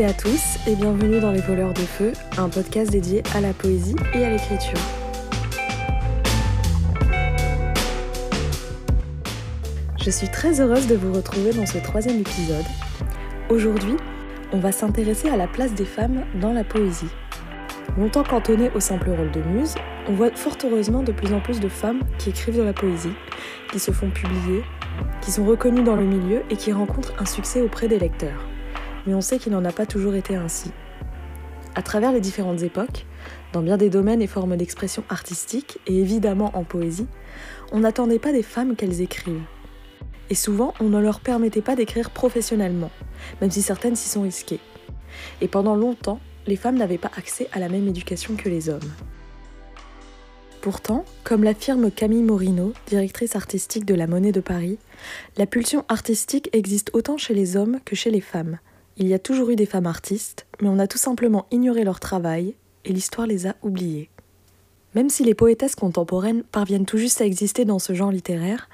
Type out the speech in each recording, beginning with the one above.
à tous et bienvenue dans Les Voleurs de Feu, un podcast dédié à la poésie et à l'écriture. Je suis très heureuse de vous retrouver dans ce troisième épisode. Aujourd'hui, on va s'intéresser à la place des femmes dans la poésie. Longtemps cantonnées au simple rôle de muse, on voit fort heureusement de plus en plus de femmes qui écrivent de la poésie, qui se font publier, qui sont reconnues dans le milieu et qui rencontrent un succès auprès des lecteurs mais on sait qu'il n'en a pas toujours été ainsi. À travers les différentes époques, dans bien des domaines et formes d'expression artistique, et évidemment en poésie, on n'attendait pas des femmes qu'elles écrivent. Et souvent, on ne leur permettait pas d'écrire professionnellement, même si certaines s'y sont risquées. Et pendant longtemps, les femmes n'avaient pas accès à la même éducation que les hommes. Pourtant, comme l'affirme Camille Morino, directrice artistique de la Monnaie de Paris, la pulsion artistique existe autant chez les hommes que chez les femmes, il y a toujours eu des femmes artistes, mais on a tout simplement ignoré leur travail et l'histoire les a oubliées. Même si les poétesses contemporaines parviennent tout juste à exister dans ce genre littéraire,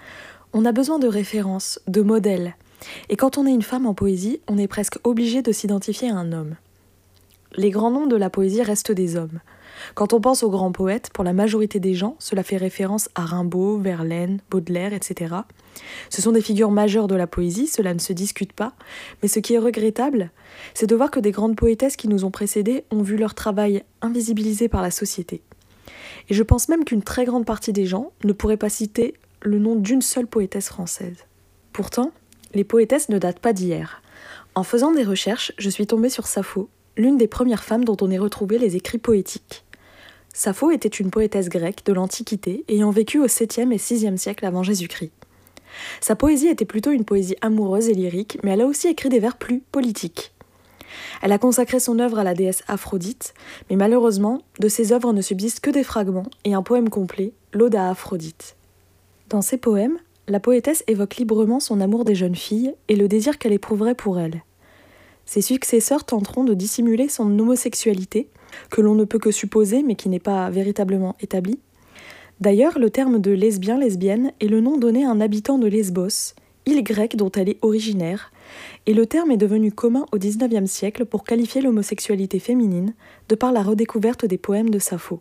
on a besoin de références, de modèles. Et quand on est une femme en poésie, on est presque obligé de s'identifier à un homme. Les grands noms de la poésie restent des hommes. Quand on pense aux grands poètes, pour la majorité des gens, cela fait référence à Rimbaud, Verlaine, Baudelaire, etc. Ce sont des figures majeures de la poésie, cela ne se discute pas, mais ce qui est regrettable, c'est de voir que des grandes poétesses qui nous ont précédées ont vu leur travail invisibilisé par la société. Et je pense même qu'une très grande partie des gens ne pourraient pas citer le nom d'une seule poétesse française. Pourtant, les poétesses ne datent pas d'hier. En faisant des recherches, je suis tombée sur Sappho, l'une des premières femmes dont on ait retrouvé les écrits poétiques. Sappho était une poétesse grecque de l'Antiquité ayant vécu au 7e et 6e siècle avant Jésus-Christ. Sa poésie était plutôt une poésie amoureuse et lyrique, mais elle a aussi écrit des vers plus politiques. Elle a consacré son œuvre à la déesse Aphrodite, mais malheureusement, de ses œuvres ne subsistent que des fragments et un poème complet, l'Ode à Aphrodite. Dans ces poèmes, la poétesse évoque librement son amour des jeunes filles et le désir qu'elle éprouverait pour elles. Ses successeurs tenteront de dissimuler son homosexualité, que l'on ne peut que supposer mais qui n'est pas véritablement établi. D'ailleurs, le terme de lesbien-lesbienne est le nom donné à un habitant de Lesbos, île grecque dont elle est originaire, et le terme est devenu commun au XIXe siècle pour qualifier l'homosexualité féminine, de par la redécouverte des poèmes de Sappho.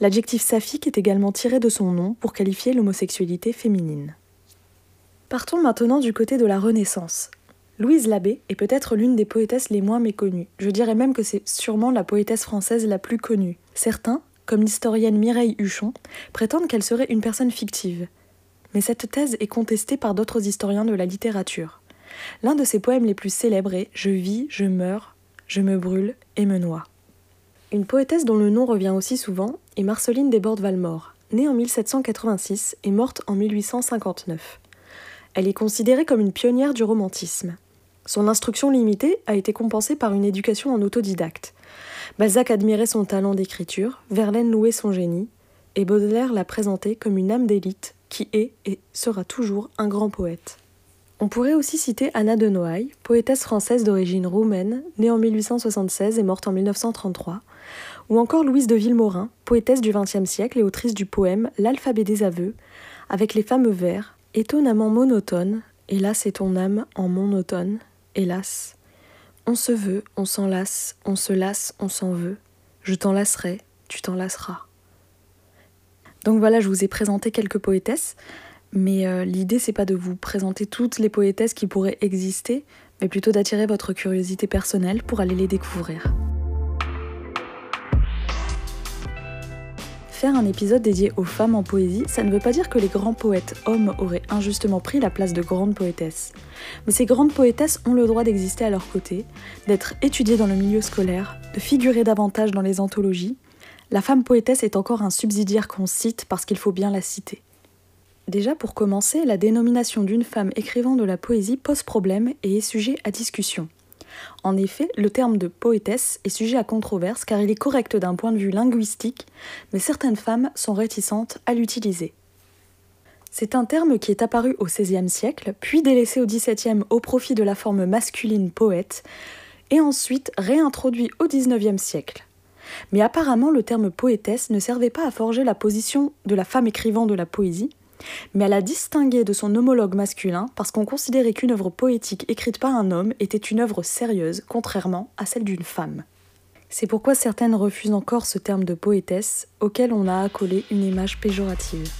L'adjectif saphique est également tiré de son nom pour qualifier l'homosexualité féminine. Partons maintenant du côté de la Renaissance, Louise Labbé est peut-être l'une des poétesses les moins méconnues. Je dirais même que c'est sûrement la poétesse française la plus connue. Certains, comme l'historienne Mireille Huchon, prétendent qu'elle serait une personne fictive. Mais cette thèse est contestée par d'autres historiens de la littérature. L'un de ses poèmes les plus célèbres est Je vis, je meurs, je me brûle et me noie. Une poétesse dont le nom revient aussi souvent est Marceline Desbordes-Valmore, née en 1786 et morte en 1859. Elle est considérée comme une pionnière du romantisme. Son instruction limitée a été compensée par une éducation en autodidacte. Balzac admirait son talent d'écriture, Verlaine louait son génie, et Baudelaire l'a présenté comme une âme d'élite qui est et sera toujours un grand poète. On pourrait aussi citer Anna de Noailles, poétesse française d'origine roumaine, née en 1876 et morte en 1933, ou encore Louise de Villemorin, poétesse du XXe siècle et autrice du poème L'alphabet des aveux, avec les fameux vers Étonnamment monotone, hélas c'est ton âme en monotone, hélas. On se veut, on s'enlace, on se lasse, on s'en veut. Je t'enlacerai, tu t'enlaceras. Donc voilà, je vous ai présenté quelques poétesses, mais euh, l'idée c'est pas de vous présenter toutes les poétesses qui pourraient exister, mais plutôt d'attirer votre curiosité personnelle pour aller les découvrir. Un épisode dédié aux femmes en poésie, ça ne veut pas dire que les grands poètes hommes auraient injustement pris la place de grandes poétesses. Mais ces grandes poétesses ont le droit d'exister à leur côté, d'être étudiées dans le milieu scolaire, de figurer davantage dans les anthologies. La femme poétesse est encore un subsidiaire qu'on cite parce qu'il faut bien la citer. Déjà pour commencer, la dénomination d'une femme écrivant de la poésie pose problème et est sujet à discussion. En effet, le terme de poétesse est sujet à controverse car il est correct d'un point de vue linguistique, mais certaines femmes sont réticentes à l'utiliser. C'est un terme qui est apparu au XVIe siècle, puis délaissé au XVIIe au profit de la forme masculine poète, et ensuite réintroduit au XIXe siècle. Mais apparemment, le terme poétesse ne servait pas à forger la position de la femme écrivant de la poésie, mais elle a distingué de son homologue masculin parce qu'on considérait qu'une œuvre poétique écrite par un homme était une œuvre sérieuse, contrairement à celle d'une femme. C'est pourquoi certaines refusent encore ce terme de poétesse, auquel on a accolé une image péjorative.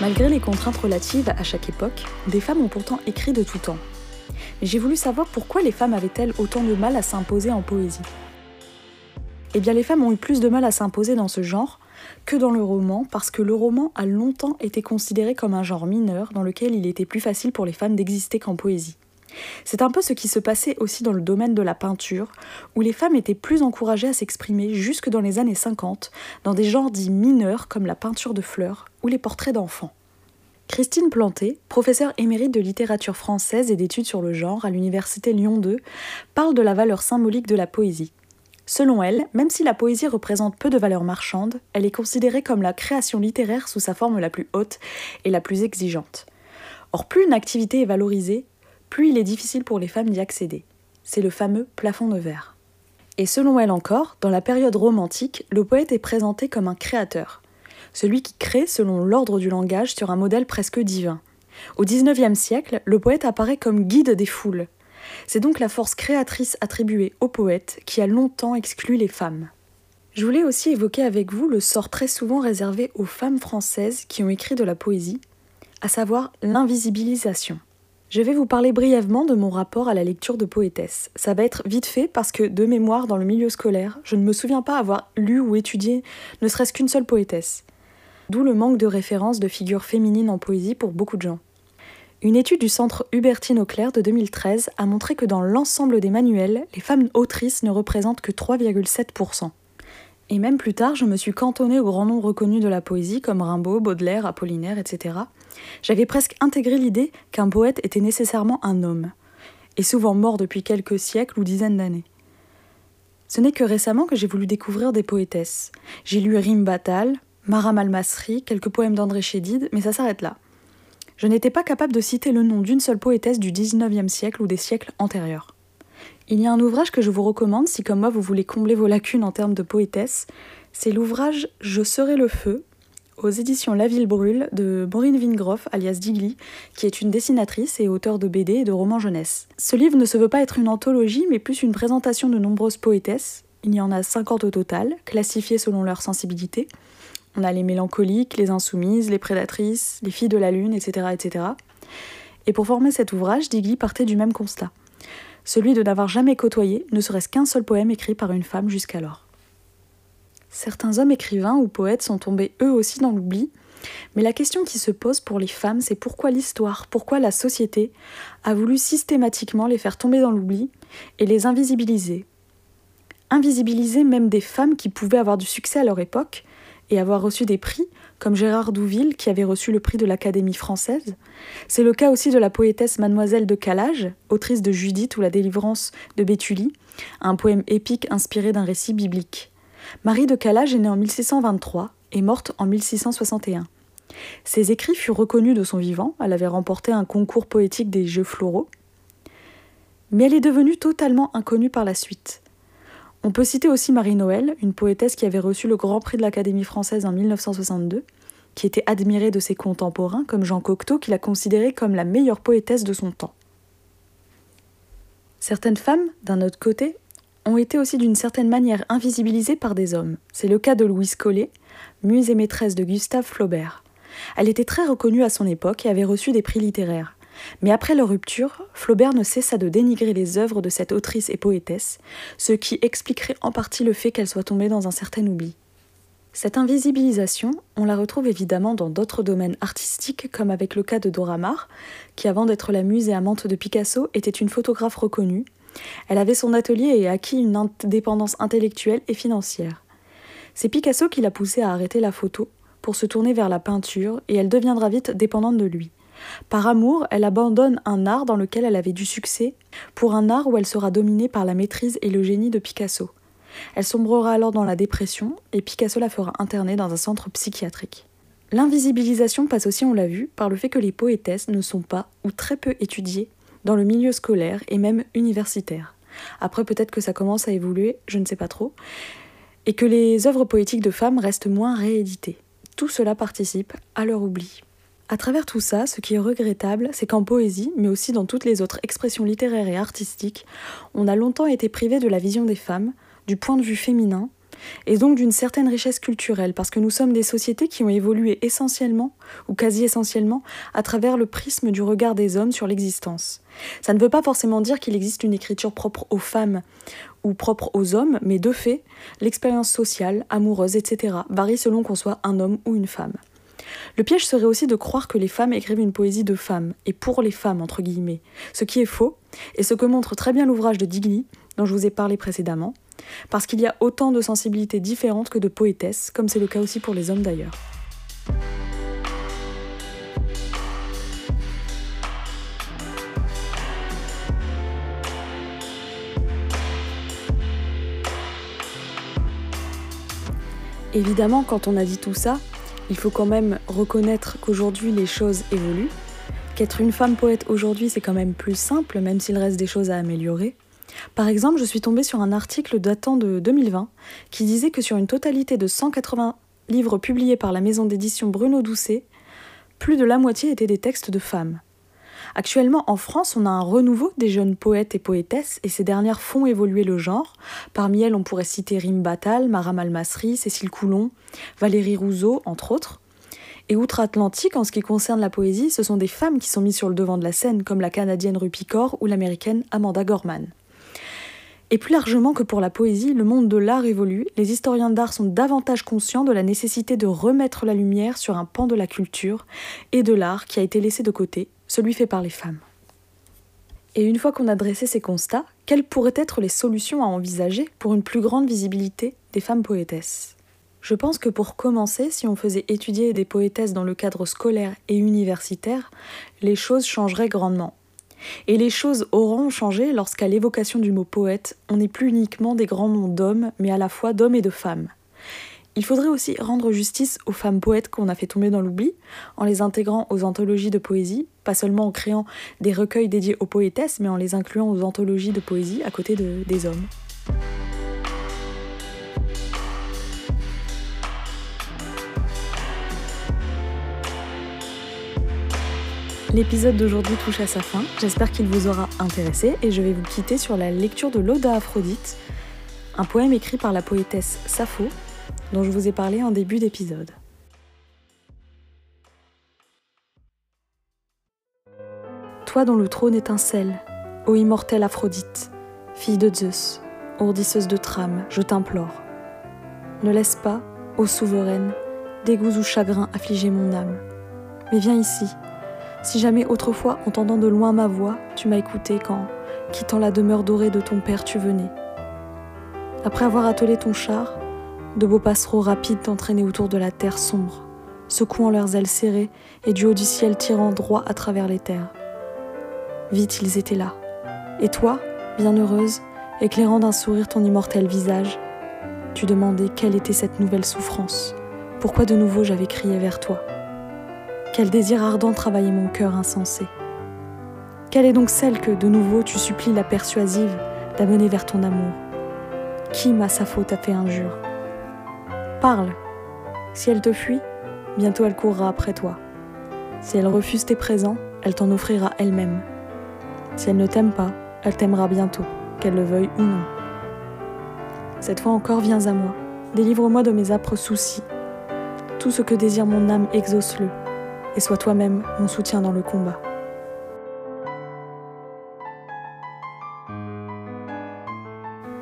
Malgré les contraintes relatives à chaque époque, des femmes ont pourtant écrit de tout temps. J'ai voulu savoir pourquoi les femmes avaient-elles autant de mal à s'imposer en poésie. Eh bien, les femmes ont eu plus de mal à s'imposer dans ce genre que dans le roman, parce que le roman a longtemps été considéré comme un genre mineur dans lequel il était plus facile pour les femmes d'exister qu'en poésie. C'est un peu ce qui se passait aussi dans le domaine de la peinture, où les femmes étaient plus encouragées à s'exprimer jusque dans les années 50, dans des genres dits mineurs comme la peinture de fleurs ou les portraits d'enfants. Christine Planté, professeure émérite de littérature française et d'études sur le genre à l'université Lyon 2, parle de la valeur symbolique de la poésie. Selon elle, même si la poésie représente peu de valeur marchande, elle est considérée comme la création littéraire sous sa forme la plus haute et la plus exigeante. Or, plus une activité est valorisée, plus il est difficile pour les femmes d'y accéder. C'est le fameux plafond de verre. Et selon elle encore, dans la période romantique, le poète est présenté comme un créateur, celui qui crée selon l'ordre du langage sur un modèle presque divin. Au XIXe siècle, le poète apparaît comme guide des foules. C'est donc la force créatrice attribuée au poète qui a longtemps exclu les femmes. Je voulais aussi évoquer avec vous le sort très souvent réservé aux femmes françaises qui ont écrit de la poésie, à savoir l'invisibilisation. Je vais vous parler brièvement de mon rapport à la lecture de poétesse. Ça va être vite fait parce que, de mémoire, dans le milieu scolaire, je ne me souviens pas avoir lu ou étudié ne serait-ce qu'une seule poétesse. D'où le manque de références de figures féminines en poésie pour beaucoup de gens. Une étude du centre Hubertine Auclair de 2013 a montré que dans l'ensemble des manuels, les femmes autrices ne représentent que 3,7%. Et même plus tard, je me suis cantonnée au grand nombre reconnu de la poésie, comme Rimbaud, Baudelaire, Apollinaire, etc. J'avais presque intégré l'idée qu'un poète était nécessairement un homme, et souvent mort depuis quelques siècles ou dizaines d'années. Ce n'est que récemment que j'ai voulu découvrir des poétesses. J'ai lu Rim Batal, Maram Almasri, quelques poèmes d'André Chédid, mais ça s'arrête là. Je n'étais pas capable de citer le nom d'une seule poétesse du XIXe siècle ou des siècles antérieurs. Il y a un ouvrage que je vous recommande si, comme moi, vous voulez combler vos lacunes en termes de poétesse. C'est l'ouvrage Je serai le feu, aux éditions La Ville Brûle, de Maureen Vingroff, alias Digli, qui est une dessinatrice et auteure de BD et de romans jeunesse. Ce livre ne se veut pas être une anthologie, mais plus une présentation de nombreuses poétesses. Il y en a 50 au total, classifiées selon leur sensibilité. On a les mélancoliques, les insoumises, les prédatrices, les filles de la lune, etc. etc. Et pour former cet ouvrage, Digli partait du même constat celui de n'avoir jamais côtoyé ne serait-ce qu'un seul poème écrit par une femme jusqu'alors. Certains hommes écrivains ou poètes sont tombés eux aussi dans l'oubli, mais la question qui se pose pour les femmes, c'est pourquoi l'histoire, pourquoi la société a voulu systématiquement les faire tomber dans l'oubli et les invisibiliser. Invisibiliser même des femmes qui pouvaient avoir du succès à leur époque et avoir reçu des prix, comme Gérard Douville qui avait reçu le prix de l'Académie française. C'est le cas aussi de la poétesse Mademoiselle de Calage, autrice de Judith ou la délivrance de Béthulie, un poème épique inspiré d'un récit biblique. Marie de Calage est née en 1623 et morte en 1661. Ses écrits furent reconnus de son vivant, elle avait remporté un concours poétique des Jeux floraux, mais elle est devenue totalement inconnue par la suite. On peut citer aussi Marie-Noël, une poétesse qui avait reçu le Grand Prix de l'Académie française en 1962, qui était admirée de ses contemporains comme Jean Cocteau, qui la considérait comme la meilleure poétesse de son temps. Certaines femmes, d'un autre côté, ont été aussi d'une certaine manière invisibilisées par des hommes. C'est le cas de Louise Collet, muse et maîtresse de Gustave Flaubert. Elle était très reconnue à son époque et avait reçu des prix littéraires. Mais après leur rupture, Flaubert ne cessa de dénigrer les œuvres de cette autrice et poétesse, ce qui expliquerait en partie le fait qu'elle soit tombée dans un certain oubli. Cette invisibilisation, on la retrouve évidemment dans d'autres domaines artistiques, comme avec le cas de Dora Maar, qui avant d'être la muse et amante de Picasso était une photographe reconnue. Elle avait son atelier et acquis une indépendance intellectuelle et financière. C'est Picasso qui l'a poussée à arrêter la photo pour se tourner vers la peinture, et elle deviendra vite dépendante de lui. Par amour, elle abandonne un art dans lequel elle avait du succès pour un art où elle sera dominée par la maîtrise et le génie de Picasso. Elle sombrera alors dans la dépression et Picasso la fera interner dans un centre psychiatrique. L'invisibilisation passe aussi, on l'a vu, par le fait que les poétesses ne sont pas ou très peu étudiées dans le milieu scolaire et même universitaire. Après, peut-être que ça commence à évoluer, je ne sais pas trop, et que les œuvres poétiques de femmes restent moins rééditées. Tout cela participe à leur oubli. À travers tout ça, ce qui est regrettable, c'est qu'en poésie, mais aussi dans toutes les autres expressions littéraires et artistiques, on a longtemps été privé de la vision des femmes, du point de vue féminin, et donc d'une certaine richesse culturelle, parce que nous sommes des sociétés qui ont évolué essentiellement, ou quasi essentiellement, à travers le prisme du regard des hommes sur l'existence. Ça ne veut pas forcément dire qu'il existe une écriture propre aux femmes ou propre aux hommes, mais de fait, l'expérience sociale, amoureuse, etc. varie selon qu'on soit un homme ou une femme. Le piège serait aussi de croire que les femmes écrivent une poésie de femmes, et pour les femmes, entre guillemets, ce qui est faux, et ce que montre très bien l'ouvrage de Digli, dont je vous ai parlé précédemment, parce qu'il y a autant de sensibilités différentes que de poétesses, comme c'est le cas aussi pour les hommes d'ailleurs. Évidemment, quand on a dit tout ça, il faut quand même reconnaître qu'aujourd'hui les choses évoluent, qu'être une femme poète aujourd'hui c'est quand même plus simple, même s'il reste des choses à améliorer. Par exemple, je suis tombée sur un article datant de 2020 qui disait que sur une totalité de 180 livres publiés par la maison d'édition Bruno Doucet, plus de la moitié étaient des textes de femmes. Actuellement, en France, on a un renouveau des jeunes poètes et poétesses, et ces dernières font évoluer le genre. Parmi elles, on pourrait citer Rim Batal, Mara Malmasri, Cécile Coulon, Valérie Rousseau, entre autres. Et outre-Atlantique, en ce qui concerne la poésie, ce sont des femmes qui sont mises sur le devant de la scène, comme la canadienne Rupi Kaur ou l'américaine Amanda Gorman. Et plus largement que pour la poésie, le monde de l'art évolue, les historiens d'art sont davantage conscients de la nécessité de remettre la lumière sur un pan de la culture et de l'art qui a été laissé de côté celui fait par les femmes. Et une fois qu'on a dressé ces constats, quelles pourraient être les solutions à envisager pour une plus grande visibilité des femmes poétesses? Je pense que pour commencer, si on faisait étudier des poétesses dans le cadre scolaire et universitaire, les choses changeraient grandement. Et les choses auront changé lorsqu'à l'évocation du mot poète, on n'est plus uniquement des grands noms d'hommes, mais à la fois d'hommes et de femmes. Il faudrait aussi rendre justice aux femmes poètes qu'on a fait tomber dans l'oubli, en les intégrant aux anthologies de poésie, pas seulement en créant des recueils dédiés aux poétesses, mais en les incluant aux anthologies de poésie à côté des hommes. L'épisode d'aujourd'hui touche à sa fin, j'espère qu'il vous aura intéressé et je vais vous quitter sur la lecture de l'Ode à Aphrodite, un poème écrit par la poétesse Sappho dont je vous ai parlé en début d'épisode. Toi dont le trône étincelle, ô immortelle Aphrodite, fille de Zeus, ourdisseuse de trame, je t'implore. Ne laisse pas, ô souveraine, dégoûts ou chagrins affliger mon âme. Mais viens ici, si jamais autrefois, entendant de loin ma voix, tu m'as écouté quand, quittant la demeure dorée de ton père, tu venais. Après avoir attelé ton char, de beaux passereaux rapides t'entraînaient autour de la terre sombre, secouant leurs ailes serrées et du haut du ciel tirant droit à travers les terres. Vite ils étaient là. Et toi, bienheureuse, éclairant d'un sourire ton immortel visage, tu demandais quelle était cette nouvelle souffrance, pourquoi de nouveau j'avais crié vers toi? Quel désir ardent travaillait mon cœur insensé? Quelle est donc celle que, de nouveau, tu supplies la persuasive d'amener vers ton amour? Qui, ma sa faute, a fait injure? Parle. Si elle te fuit, bientôt elle courra après toi. Si elle refuse tes présents, elle t'en offrira elle-même. Si elle ne t'aime pas, elle t'aimera bientôt, qu'elle le veuille ou non. Cette fois encore, viens à moi. Délivre-moi de mes âpres soucis. Tout ce que désire mon âme, exauce-le, et sois toi-même mon soutien dans le combat.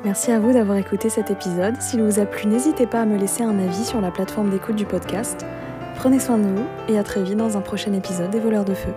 Merci à vous d'avoir écouté cet épisode. S'il vous a plu, n'hésitez pas à me laisser un avis sur la plateforme d'écoute du podcast. Prenez soin de vous et à très vite dans un prochain épisode des Voleurs de Feu.